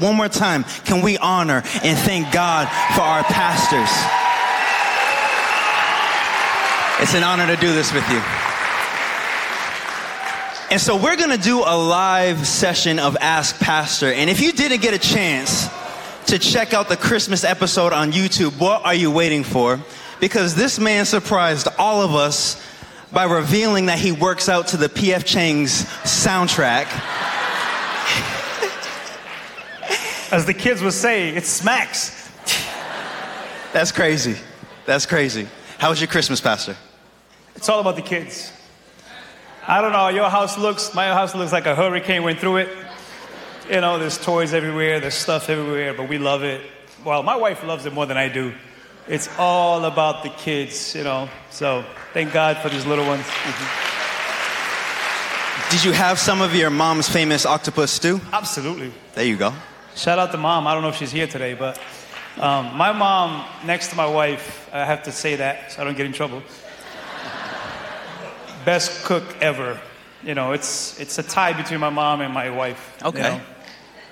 one more time, can we honor and thank God for our pastors? It's an honor to do this with you. And so we're going to do a live session of Ask Pastor. And if you didn't get a chance to check out the Christmas episode on YouTube, what are you waiting for? Because this man surprised all of us by revealing that he works out to the PF Chang's soundtrack. As the kids would say, it smacks. That's crazy. That's crazy. How was your Christmas, Pastor? It's all about the kids. I don't know how your house looks. My house looks like a hurricane went through it. You know, there's toys everywhere, there's stuff everywhere, but we love it. Well, my wife loves it more than I do. It's all about the kids, you know. So thank God for these little ones. Mm-hmm. Did you have some of your mom's famous octopus stew? Absolutely. There you go. Shout out to mom. I don't know if she's here today, but um, my mom, next to my wife, I have to say that so I don't get in trouble. Best cook ever. You know, it's it's a tie between my mom and my wife. you Okay. know.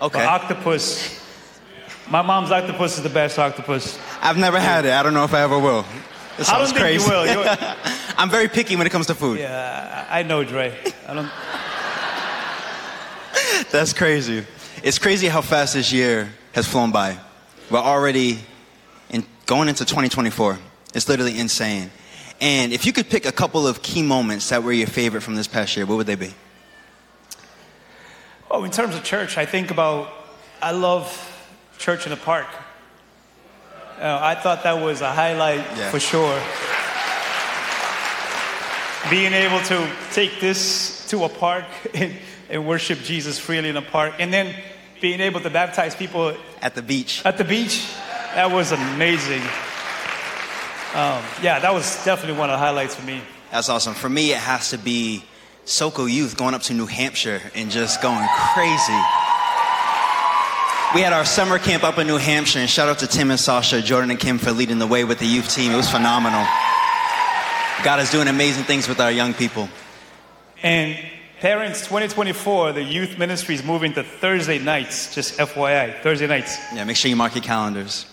Okay. But octopus. My mom's octopus is the best octopus. I've never had it. I don't know if I ever will. It I don't think crazy. you will. You're- I'm very picky when it comes to food. yeah, I I know, Dre. I don't. That's crazy. It's crazy how fast this year has flown by. We're already in, going into 2024. It's literally insane. And if you could pick a couple of key moments that were your favorite from this past year, what would they be? Oh, in terms of church, I think about. I love church in the park. Uh, I thought that was a highlight Yeah. for sure. Being able to take this to a park and, and worship Jesus freely in a park, and then being able to baptize people At the beach. at the beach, that was amazing. Um, yeah, that was definitely one of the highlights for me. That's awesome. For me, it has to be SoCo Youth going up to New Hampshire and just going crazy. We had our summer camp up in New Hampshire, and shout out to Tim and Sasha, Jordan and Kim for leading the way with the youth team. It was phenomenal. God is doing amazing things with our young people. And parents, 2024, the youth ministry is moving to Thursday nights, just FYI, Thursday nights. Yeah, make sure you mark your calendars.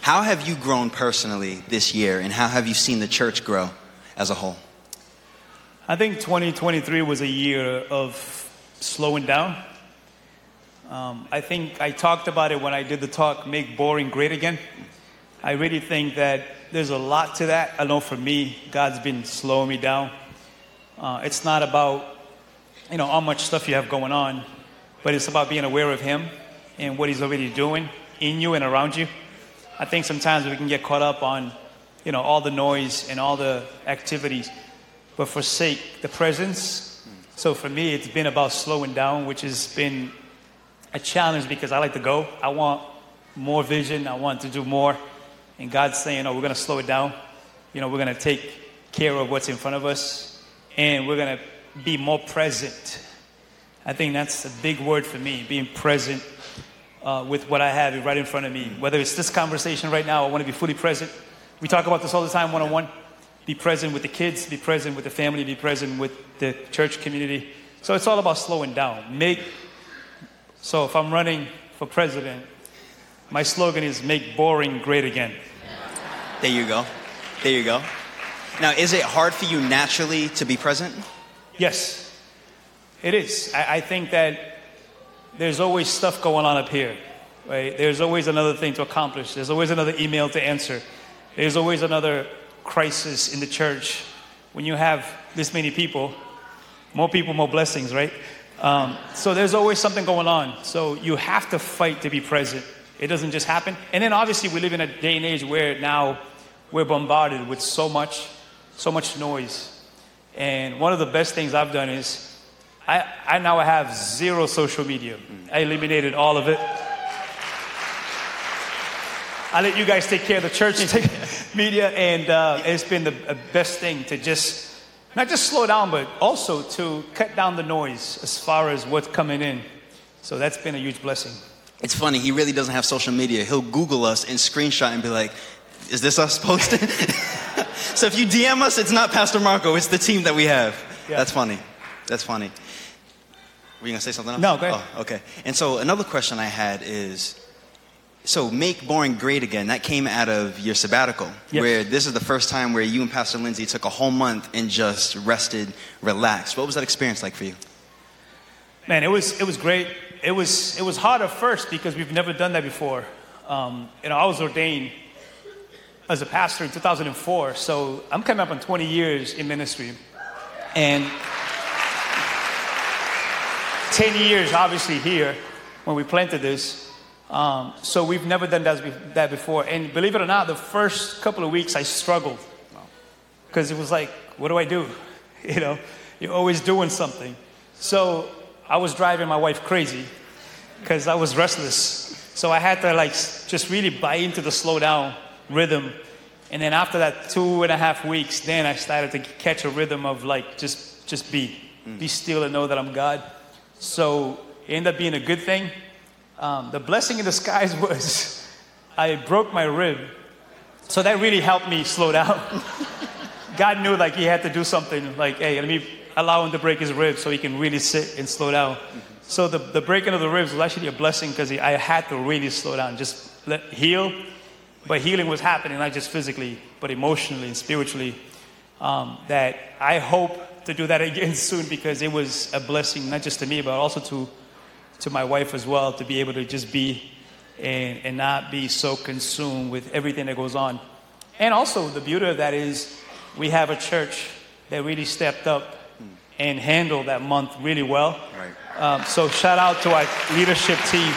How have you grown personally this year, and how have you seen the church grow as a whole? I think 2023 was a year of slowing down. Um, I think I talked about it when I did the talk, Make Boring Great Again. I really think that there's a lot to that. I know for me, God's been slowing me down. Uh, it's not about, you know, how much stuff you have going on, but it's about being aware of Him and what He's already doing in you and around you. I think sometimes we can get caught up on, you know, all the noise and all the activities, but forsake the presence. So for me, it's been about slowing down, which has been a challenge because I like to go. I want more vision. I want to do more. And God's saying, oh, we're going to slow it down. You know, we're going to take care of what's in front of us and we're going to be more present. I think that's a big word for me, being present uh, with what I have right in front of me. Whether it's this conversation right now, I want to be fully present. We talk about this all the time one on one. Be present with the kids, be present with the family, be present with the church community. So it's all about slowing down. Make so if I'm running for president, my slogan is make boring great again. There you go. There you go. Now, is it hard for you naturally to be present? Yes, it is. I, I think that there's always stuff going on up here, right? There's always another thing to accomplish. There's always another email to answer. There's always another crisis in the church. When you have this many people, more people, more blessings, right? Um, so there's always something going on. So you have to fight to be present. It doesn't just happen. And then obviously we live in a day and age where now we're bombarded with so much, so much noise. And one of the best things I've done is I, I now have zero social media. I eliminated all of it. I let you guys take care of the church take media, and uh, it's been the uh, best thing to just not just slow down, but also to cut down the noise as far as what's coming in. So that's been a huge blessing. It's funny, he really doesn't have social media. He'll Google us and screenshot and be like, is this us posted? so if you DM us, it's not Pastor Marco, it's the team that we have. Yeah. That's funny. That's funny. Were you gonna say something else? No, go. Oh, okay. And so another question I had is, so make boring great again. That came out of your sabbatical, Yes. where this is the first time where you and Pastor Lindsay took a whole month and just rested, relaxed. What was that experience like for you? Man, it was it was great. It was it was hard at first because we've never done that before. Um, you know, I was ordained as a pastor in 2004, so I'm coming up on 20 years in ministry, and 10 years obviously here when we planted this. Um, so we've never done that, that before, and believe it or not, the first couple of weeks I struggled because it was like, what do I do? You know, you're always doing something. So I was driving my wife crazy because I was restless. So I had to like just really buy into the slow down rhythm. And then after that two and a half weeks, then I started to catch a rhythm of like just just be, be still and know that I'm God. So it ended up being a good thing. Um, the blessing in disguise was I broke my rib, so that really helped me slow down. God knew like he had to do something like, hey, let me allow him to break his ribs so he can really sit and slow down. So the, the breaking of the ribs was actually a blessing because I had to really slow down, just let heal. But healing was happening not just physically, but emotionally and spiritually. Um, that I hope to do that again soon because it was a blessing not just to me, but also to to my wife as well to be able to just be and, and not be so consumed with everything that goes on. And also, the beauty of that is we have a church that really stepped up and handled that month really well. Right. Um, so, shout out to our leadership team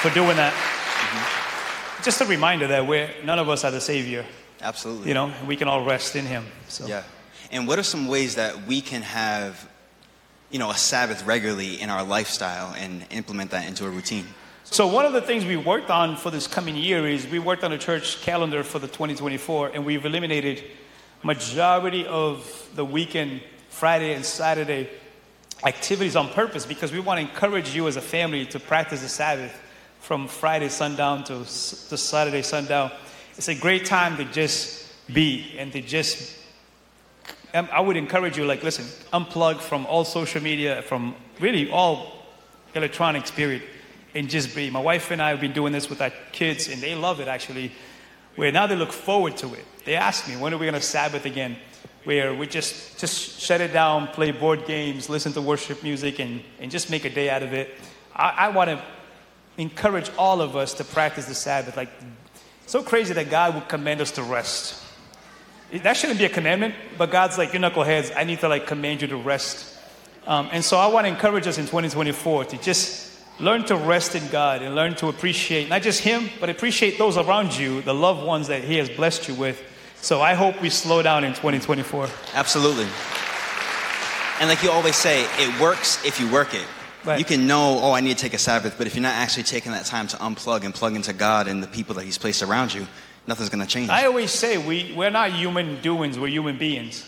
for doing that. Just a reminder that we're, none of us are the Savior, Absolutely. you know, we can all rest in Him. So. Yeah. And what are some ways that we can have, you know, a Sabbath regularly in our lifestyle and implement that into a routine? So one of the things we worked on for this coming year is we worked on a church calendar for the 2024, and we've eliminated majority of the weekend, Friday and Saturday activities on purpose because we want to encourage you as a family to practice the Sabbath from Friday sundown to, to Saturday sundown. It's a great time to just be and to just um, I would encourage you, like, listen, unplug from all social media, from really all electronics, period, and just be. My wife and I have been doing this with our kids, and they love it actually. Where now they look forward to it. They ask me, when are we going to Sabbath again? Where we just just shut it down, play board games, listen to worship music, and, and just make a day out of it. I, I want to encourage all of us to practice the Sabbath. Like, so crazy that God would command us to rest. That shouldn't be a commandment, but God's like, you knuckleheads, I need to like command you to rest. Um, and so I want to encourage us in 2024 to just learn to rest in God and learn to appreciate not just Him, but appreciate those around you, the loved ones that He has blessed you with. So I hope we slow down in 2024. Absolutely. And like you always say, it works if you work it. Right. You can know, oh, I need to take a Sabbath, but if you're not actually taking that time to unplug and plug into God and the people that He's placed around you, nothing's going to change. I always say we, we're not human doings, we're human beings.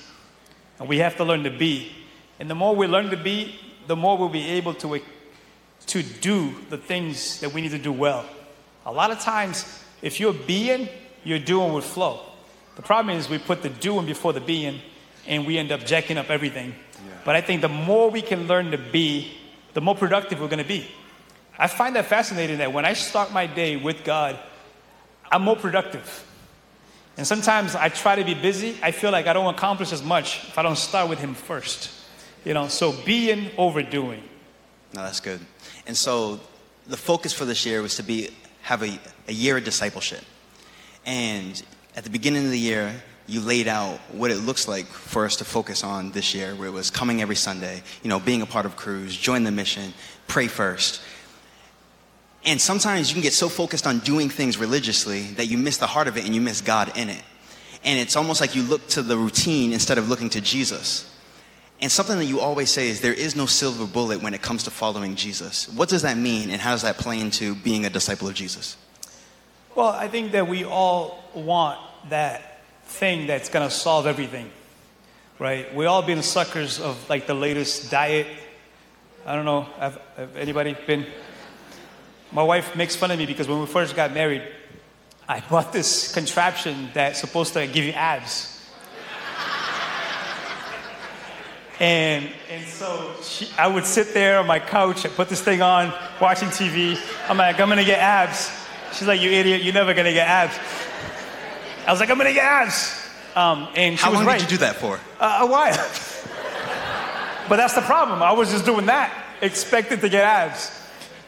And we have to learn to be. And the more we learn to be, the more we'll be able to, to do the things that we need to do well. A lot of times, if you're being, you're doing with flow. The problem is we put the doing before the being, and we end up jacking up everything. But I think the more we can learn to be, the more productive we're going to be. I find that fascinating that when I start my day with God, I'm more productive. And sometimes I try to be busy. I feel like I don't accomplish as much if I don't start with Him first. You know, so being overdoing. No, that's good. And so the focus for this year was to be have a, a year of discipleship. And at the beginning of the year, you laid out what it looks like for us to focus on this year, where it was coming every Sunday, you know, being a part of Crews, join the mission, pray first. And sometimes you can get so focused on doing things religiously that you miss the heart of it and you miss God in it. And it's almost like you look to the routine instead of looking to Jesus. And something that you always say is there is no silver bullet when it comes to following Jesus. What does that mean, and how does that play into being a disciple of Jesus? Well, I think that we all want that thing that's going to solve everything, right? We all been suckers of like the latest diet. I don't know, have, have anybody been? My wife makes fun of me because when we first got married, I bought this contraption that's supposed to give you abs. And, and so she, I would sit there on my couch and put this thing on, watching TV. I'm like, I'm gonna get abs. She's like, you idiot, you're never gonna get abs. I was like, I'm gonna get abs. Um, and she How was long right. did you do that for? Uh, a while. but that's the problem. I was just doing that, expected to get abs.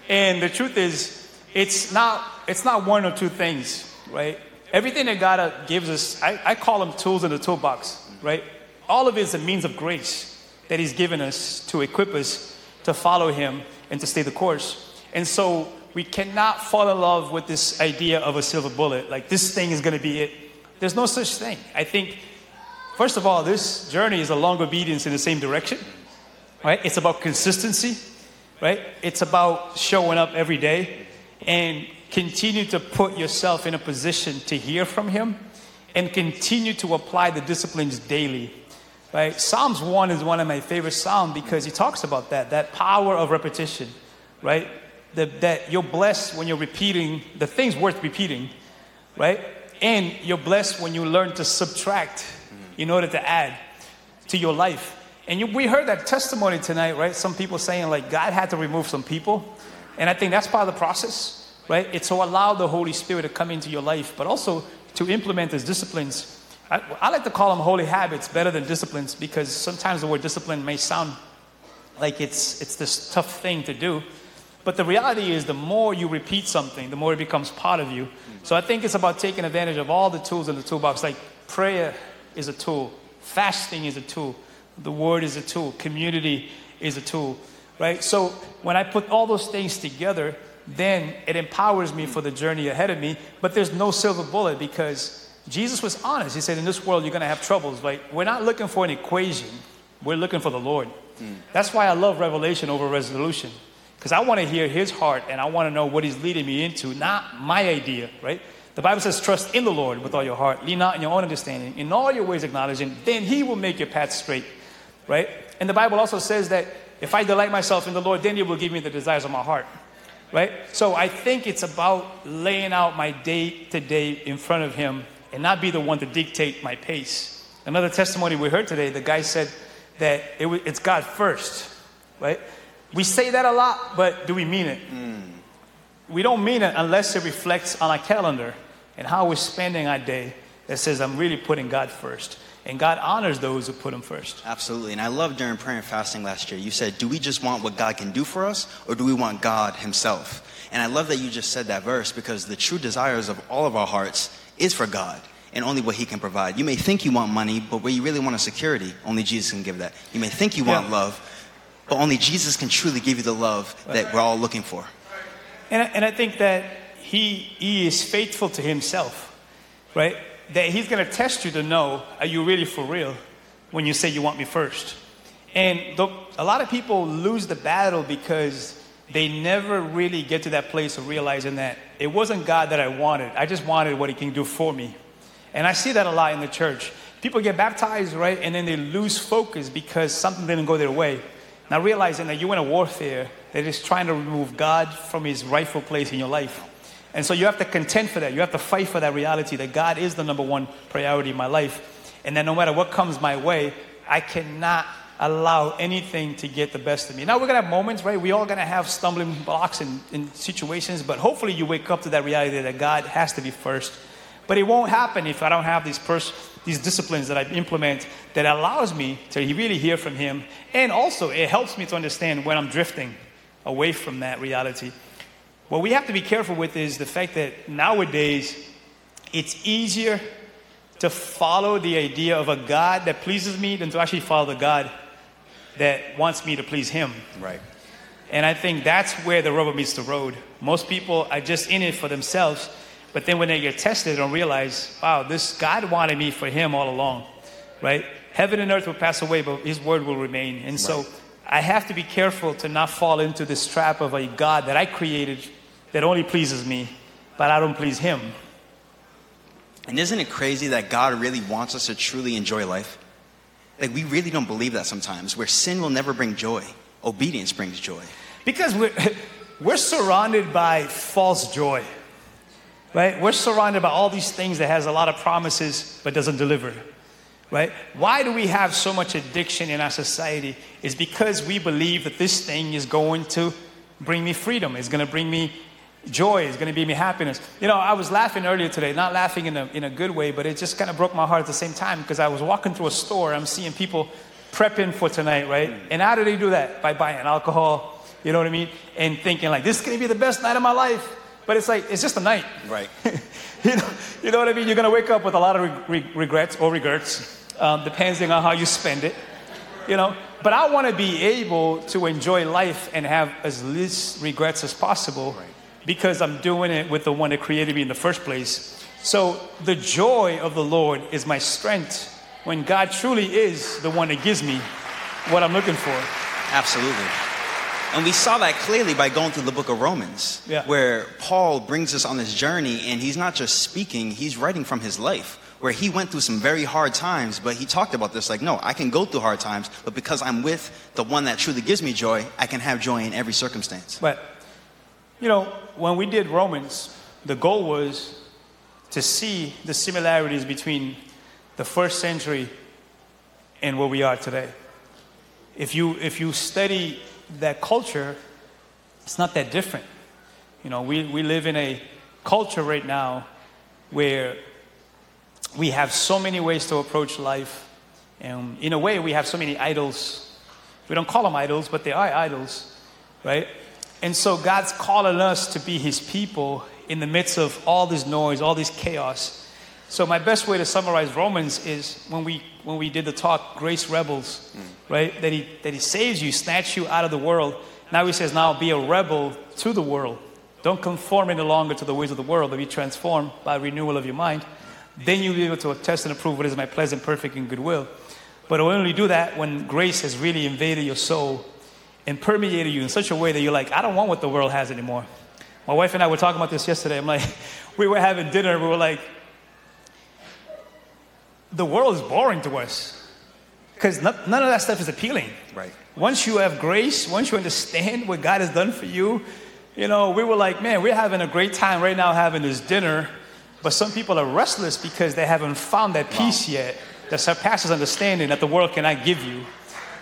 And the truth is, it's not, it's not one or two things, right? Everything that God uh, gives us, I, I call them tools in the toolbox, right? All of it is a means of grace that He's given us to equip us to follow Him and to stay the course. And so we cannot fall in love with this idea of a silver bullet, like this thing is going to be it. There's no such thing. I think First of all, this journey is a long obedience in the same direction, right? It's about consistency, right? It's about showing up every day and continue to put yourself in a position to hear from Him and continue to apply the disciplines daily, right? Psalms 1 is one of my favorite Psalms because he talks about that, that power of repetition, right? The, that you're blessed when you're repeating the things worth repeating, right? And you're blessed when you learn to subtract in order to add to your life. And you, we heard that testimony tonight, right? Some people saying, like, God had to remove some people. And I think that's part of the process, right? It's to allow the Holy Spirit to come into your life, but also to implement His disciplines. I, I like to call them holy habits better than disciplines because sometimes the word discipline may sound like it's, it's this tough thing to do. But the reality is, the more you repeat something, the more it becomes part of you. So I think it's about taking advantage of all the tools in the toolbox. Like prayer is a tool, fasting is a tool, the word is a tool, community is a tool, right? So when I put all those things together, then it empowers me for the journey ahead of me. But there's no silver bullet because Jesus was honest. He said, In this world, you're going to have troubles. Like, we're not looking for an equation, we're looking for the Lord. Hmm. That's why I love revelation over resolution. Because I want to hear his heart and I want to know what he's leading me into, not my idea, right? The Bible says, trust in the Lord with all your heart. Lean not in your own understanding. In all your ways acknowledge him. Then he will make your path straight, right? And the Bible also says that if I delight myself in the Lord, then he will give me the desires of my heart, right? So I think it's about laying out my day to day in front of him and not be the one to dictate my pace. Another testimony we heard today, the guy said that it, wa- it's God first, right? We say that a lot, but do we mean it? Hmm. We don't mean it unless it reflects on our calendar and how we're spending our day that says, I'm really putting God first. And God honors those who put Him first. Absolutely. And I love during prayer and fasting last year, you said, Do we just want what God can do for us, or do we want God Himself? And I love that you just said that verse because the true desires of all of our hearts is for God and only what He can provide. You may think you want money, but where you really want a security, only Jesus can give that. You may think you want Yeah. love, but only Jesus can truly give you the love that we're all looking for. And, I- and I think that he, he is faithful to Himself, right? That He's going to test you to know, are you really for real when you say you want me first? And the, a lot of people lose the battle because they never really get to that place of realizing that it wasn't God that I wanted. I just wanted what He can do for me. And I see that a lot in the church. People get baptized, right? And then they lose focus because something didn't go their way. Now realizing that you're in a warfare that is trying to remove God from his rightful place in your life. And so you have to contend for that. You have to fight for that reality that God is the number one priority in my life. And that no matter what comes my way, I cannot allow anything to get the best of me. Now we're gonna have moments, right? We all gonna have stumbling blocks in situations, but hopefully you wake up to that reality that God has to be first. But it won't happen if I don't have these pers- these disciplines that I implement that allows me to really hear from Him, and also it helps me to understand when I'm drifting away from that reality. What we have to be careful with is the fact that nowadays it's easier to follow the idea of a God that pleases me than to actually follow the God that wants me to please Him. Right. And I think that's where the rubber meets the road. Most people are just in it for themselves, but then when they get tested, they don't realize, wow, this God wanted me for Him all along, right? Heaven and earth will pass away, but His word will remain. And so I have to be careful to not fall into this trap of a God that I created that only pleases me, but I don't please Him. And isn't it crazy that God really wants us to truly enjoy life? Like, we really don't believe that sometimes, where sin will never bring joy, obedience brings joy. Because we're, we're surrounded by false joy, right? We're surrounded by all these things that has a lot of promises but doesn't deliver. right? Why do we have so much addiction in our society? Is because we believe that this thing is going to bring me freedom, it's going to bring me joy, it's going to bring me happiness. You know, I was laughing earlier today, not laughing in a, in a good way, but it just kind of broke my heart at the same time because I was walking through a store, I'm seeing people prepping for tonight, right? And how do they do that? By buying alcohol, you know what I mean? And thinking like, this is going to be the best night of my life. But it's like, it's just a night. Right. you, know, you know what I mean? You're going to wake up with a lot of re- re- regrets or regrets, um, depending on how you spend it. You know, but I want to be able to enjoy life and have as least regrets as possible Right. because I'm doing it with the one that created me in the first place. So the joy of the Lord is my strength when God truly is the one that gives me what I'm looking for. Absolutely. And we saw that clearly by going through the book of Romans, Yeah. where Paul brings us on this journey, and he's not just speaking, he's writing from his life, where he went through some very hard times, but he talked about this like, no, I can go through hard times, but because I'm with the one that truly gives me joy, I can have joy in every circumstance. But, you know, when we did Romans, the goal was to see the similarities between the first century and where we are today. If you, if you study that culture, it's not that different. You know, we, we live in a culture right now where we have so many ways to approach life. And in a way, we have so many idols. We don't call them idols, but they are idols, right? And so God's calling us to be His people in the midst of all this noise, all this chaos. So my best way to summarize Romans is when we when we did the talk, grace rebels, mm. right? That He that He saves you, snatch you out of the world. Now He says, now be a rebel to the world. Don't conform any longer to the ways of the world, but be transformed by renewal of your mind. Then you'll be able to test and approve what is my pleasant, perfect, and good will. But we only do that when grace has really invaded your soul and permeated you in such a way that you're like, I don't want what the world has anymore. My wife and I were talking about this yesterday. I'm like, we were having dinner, we were like, the world is boring to us because none of that stuff is appealing. Right. Once you have grace, once you understand what God has done for you, you know, we were like, man, we're having a great time right now having this dinner, but some people are restless because they haven't found that peace yet that surpasses understanding that the world cannot give you.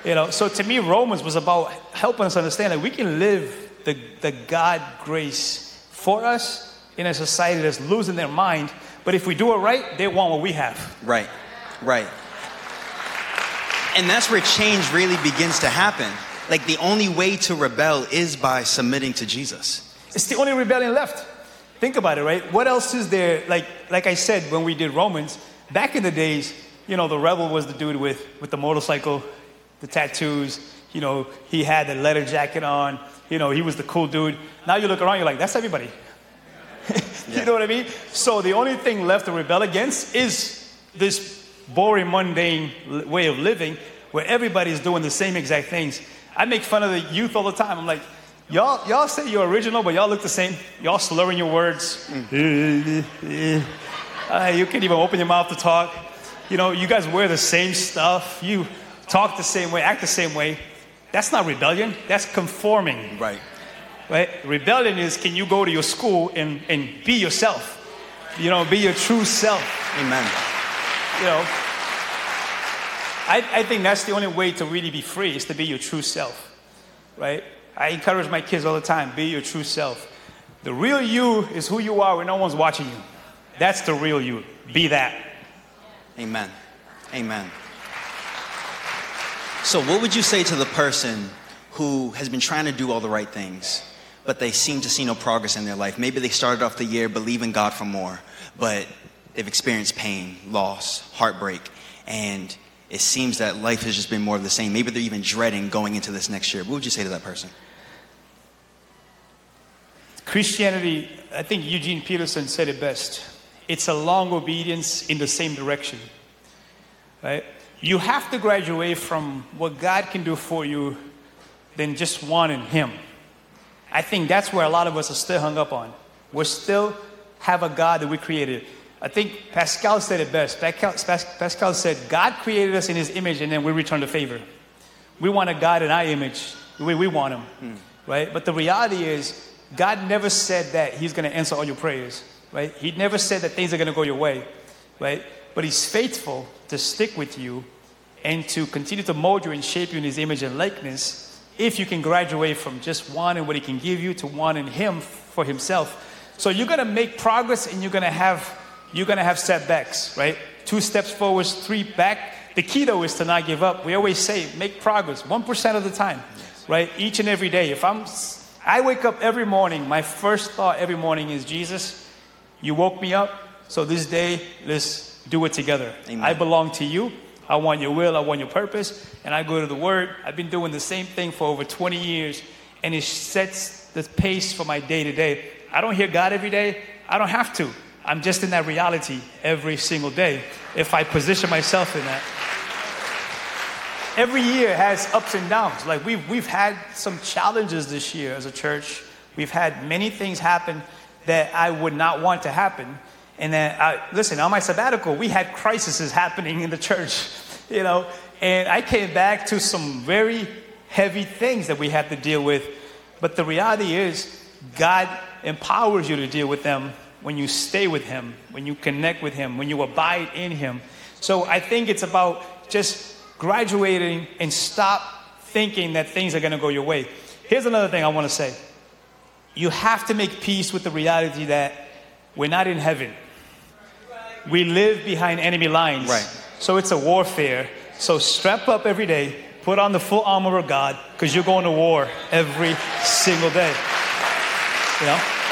You know, so to me, Romans was about helping us understand that we can live the, the God grace for us in a society that's losing their mind. But if we do it right, they want what we have. Right, right. And that's where change really begins to happen. Like the only way to rebel is by submitting to Jesus. It's the only rebellion left. Think about it, right? What else is there? Like, like I said when we did Romans, back in the days, you know, the rebel was the dude with, with the motorcycle, the tattoos. You know, he had the leather jacket on. You know, he was the cool dude. Now you look around, you're like, that's everybody. you know what I mean? So the only thing left to rebel against is this boring, mundane way of living where everybody's doing the same exact things. I make fun of the youth all the time. I'm like, y'all, y'all say you're original, but y'all look the same. Y'all slurring your words. Uh, you can't even open your mouth to talk. You know, you guys wear the same stuff. You talk the same way, act the same way. That's not rebellion. That's conforming Right. right? Rebellion is can you go to your school and, and be yourself? You know, be your true self. Amen. You know, I, I think that's the only way to really be free is to be your true self, right? I encourage my kids all the time be your true self. The real you is who you are when no one's watching you. That's the real you. Be that. Amen. Amen. So, what would you say to the person who has been trying to do all the right things, but they seem to see no progress in their life? Maybe they started off the year believing God for more, but they've experienced pain, loss, heartbreak, and it seems that life has just been more of the same. Maybe they're even dreading going into this next year. What would you say to that person? Christianity, I think Eugene Peterson said it best. It's a long obedience in the same direction. Right? You have to graduate from what God can do for you than just wanting Him. I think that's where a lot of us are still hung up on. We still have a God that we created. I think Pascal said it best. Pascal, Pascal said, God created us in His image and then we return the favor. We want a God in our image, the way we want Him, hmm. right? But the reality is, God never said that He's going to answer all your prayers, right? He never said that things are going to go your way, right? but He's faithful to stick with you and to continue to mold you and shape you in His image and likeness if you can graduate from just wanting what He can give you to wanting Him for Himself. So you're gonna make progress and you're gonna have you're gonna have setbacks, right? Two steps forward, three back. The key though is to not give up. We always say make progress one percent of the time, right? Each and every day. If I'm I wake up every morning, my first thought every morning is Jesus, you woke me up, so this day let's do it together. Amen. I belong to you. I want your will, I want your purpose, and I go to the Word. I've been doing the same thing for over 20 years, and it sets the pace for my day to day. I don't hear God every day, I don't have to. I'm just in that reality every single day if I position myself in that. Every year has ups and downs. Like we've, we've had some challenges this year as a church. We've had many things happen that I would not want to happen. And then, I, listen, on my sabbatical, we had crises happening in the church, you know, and I came back to some very heavy things that we had to deal with. But the reality is, God empowers you to deal with them when you stay with Him, when you connect with Him, when you abide in Him. So I think it's about just graduating and stop thinking that things are going to go your way. Here's another thing I want to say you have to make peace with the reality that we're not in heaven. We live behind enemy lines. Right. So it's a warfare. So strap up every day, put on the full armor of God, because you're going to war every single day. You know?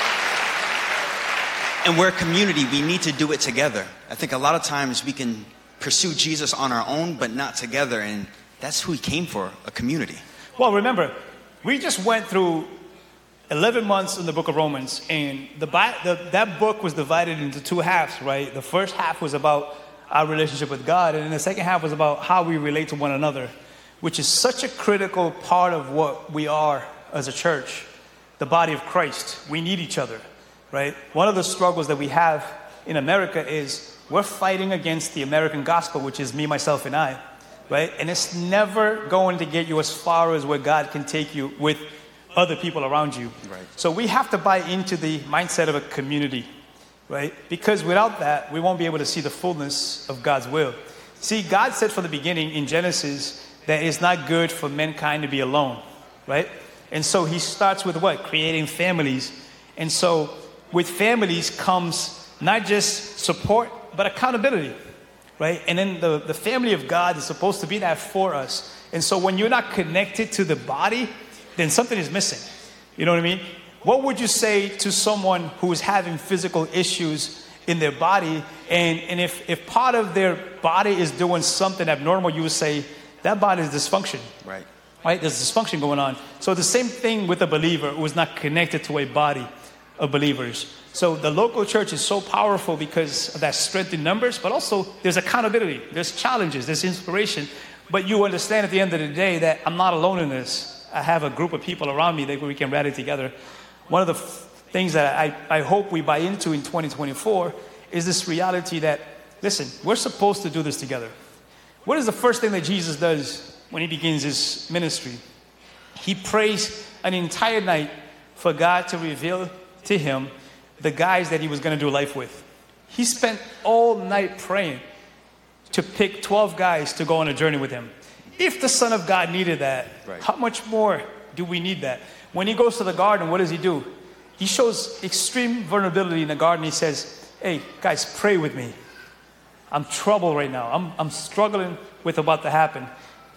And we're a community, we need to do it together. I think a lot of times we can pursue Jesus on our own, but not together. And that's who he came for a community. Well, remember, we just went through 11 months in the book of Romans, and the, the, that book was divided into two halves, right? The first half was about our relationship with God, and the second half was about how we relate to one another, which is such a critical part of what we are as a church, the body of Christ. We need each other, right? One of the struggles that we have in America is we're fighting against the American gospel, which is me, myself, and I, right? And it's never going to get you as far as where God can take you with other people around you. Right. So we have to buy into the mindset of a community, right? Because without that, we won't be able to see the fullness of God's will. See, God said from the beginning in Genesis that it's not good for mankind to be alone, right? And so he starts with what? Creating families. And so with families comes not just support, but accountability, right? And then the, the family of God is supposed to be that for us. And so when you're not connected to the body, then something is missing. You know what I mean? What would you say to someone who is having physical issues in their body? And, and if, if part of their body is doing something abnormal, you would say, that body is dysfunction. Right. Right? There's dysfunction going on. So the same thing with a believer who is not connected to a body of believers. So the local church is so powerful because of that strength in numbers, but also there's accountability, there's challenges, there's inspiration. But you understand at the end of the day that I'm not alone in this. I have a group of people around me that we can rally together. One of the f- things that I, I hope we buy into in 2024 is this reality that, listen, we're supposed to do this together. What is the first thing that Jesus does when he begins his ministry? He prays an entire night for God to reveal to him the guys that he was going to do life with. He spent all night praying to pick 12 guys to go on a journey with him. If the Son of God needed that, Right. how much more do we need that? When he goes to the garden, what does he do? He shows extreme vulnerability in the garden. He says, Hey, guys, pray with me. I'm troubled right now. I'm, I'm struggling with about to happen.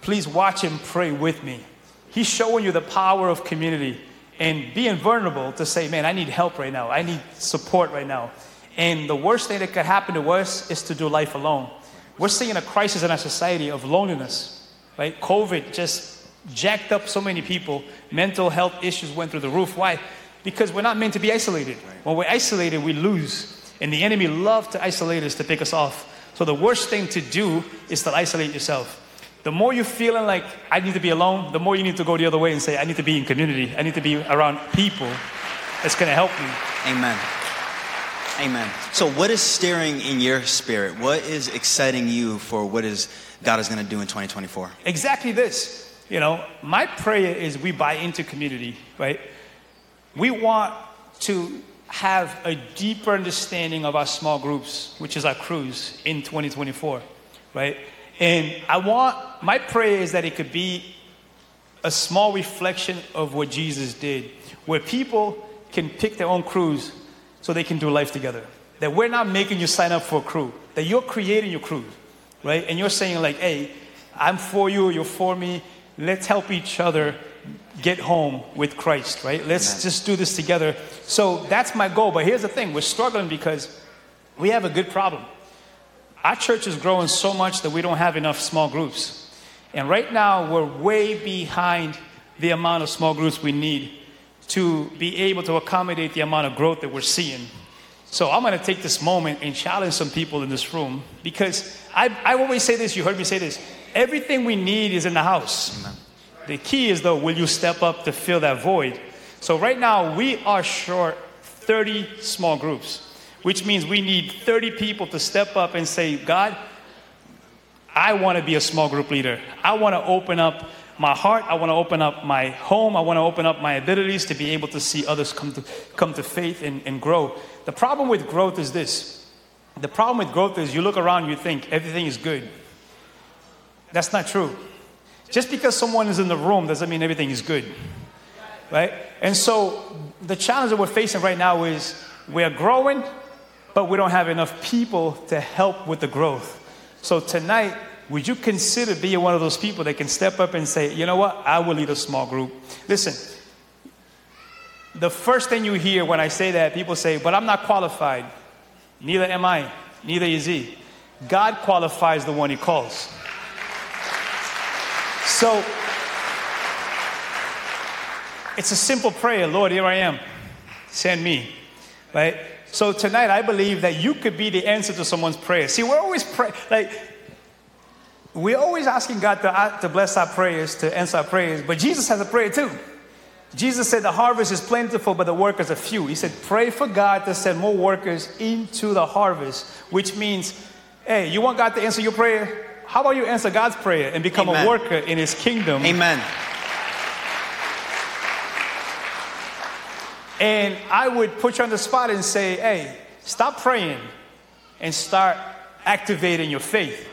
Please watch him pray with me. He's showing you the power of community and being vulnerable to say, man, I need help right now. I need support right now. And the worst thing that could happen to us is to do life alone. We're seeing a crisis in our society of loneliness, right? COVID just jacked up so many people. Mental health issues went through the roof. Why? Because we're not meant to be isolated. When we're isolated, we lose. And the enemy loves to isolate us to pick us off. So the worst thing to do is to isolate yourself. The more you're feeling like I need to be alone, the more you need to go the other way and say, I need to be in community. I need to be around people that's going to help me. Amen. Amen. So, what is stirring in your spirit? What is exciting you for what is God is going to do in 2024? Exactly this. You know, my prayer is we buy into community, right? We want to have a deeper understanding of our small groups, which is our crews in 2024, right? And I want, my prayer is that it could be a small reflection of what Jesus did, where people can pick their own crews so they can do life together. That we're not making you sign up for a crew, that you're creating your crew, right? And you're saying, like, hey, I'm for you, you're for me, let's help each other get home with Christ, right? Let's Amen. just do this together. So that's my goal. But here's the thing we're struggling because we have a good problem. Our church is growing so much that we don't have enough small groups. And right now, we're way behind the amount of small groups we need to be able to accommodate the amount of growth that we're seeing. So I'm going to take this moment and challenge some people in this room because I, I always say this, you heard me say this everything we need is in the house. Amen. The key is though, will you step up to fill that void? So right now, we are short 30 small groups, which means we need 30 people to step up and say, God, I want to be a small group leader. I want to open up my heart. I want to open up my home. I want to open up my abilities to be able to see others come to, come to faith and, and grow. The problem with growth is this the problem with growth is you look around, you think everything is good. That's not true. Just because someone is in the room doesn't mean everything is good. Right? And so the challenge that we're facing right now is we're growing, but we don't have enough people to help with the growth. So tonight, would you consider being one of those people that can step up and say, you know what, I will lead a small group? Listen, the first thing you hear when I say that, people say, but I'm not qualified. Neither am I, neither is he. God qualifies the one he calls. So it's a simple prayer Lord, here I am. Send me. Right? So tonight, I believe that you could be the answer to someone's prayer. See, we're always praying, like, we're always asking God to, uh, to bless our prayers, to answer our prayers, but Jesus has a prayer too. Jesus said the harvest is plentiful, but the workers are few. He said, pray for God to send more workers into the harvest, which means, hey, you want God to answer your prayer? How about you answer God's prayer and become Amen. a worker in His kingdom? Amen. And I would put you on the spot and say, hey, stop praying and start activating your faith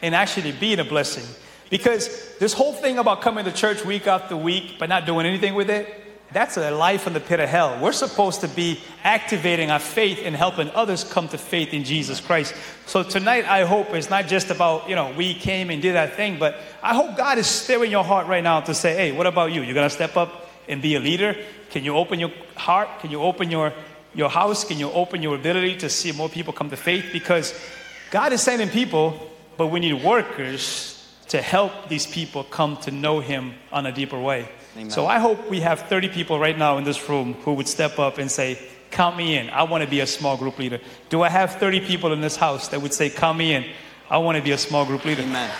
and actually being a blessing. Because this whole thing about coming to church week after week but not doing anything with it, that's a life in the pit of hell. We're supposed to be activating our faith and helping others come to faith in Jesus Christ. So tonight, I hope it's not just about, you know, we came and did that thing, but I hope God is stirring your heart right now to say, hey, what about you? You're going to step up and be a leader? Can you open your heart? Can you open your, your house? Can you open your ability to see more people come to faith? Because God is sending people, but we need workers to help these people come to know Him on a deeper way. Amen. So I hope we have 30 people right now in this room who would step up and say, Count me in. I want to be a small group leader. Do I have 30 people in this house that would say, Count me in? I want to be a small group leader? Amen.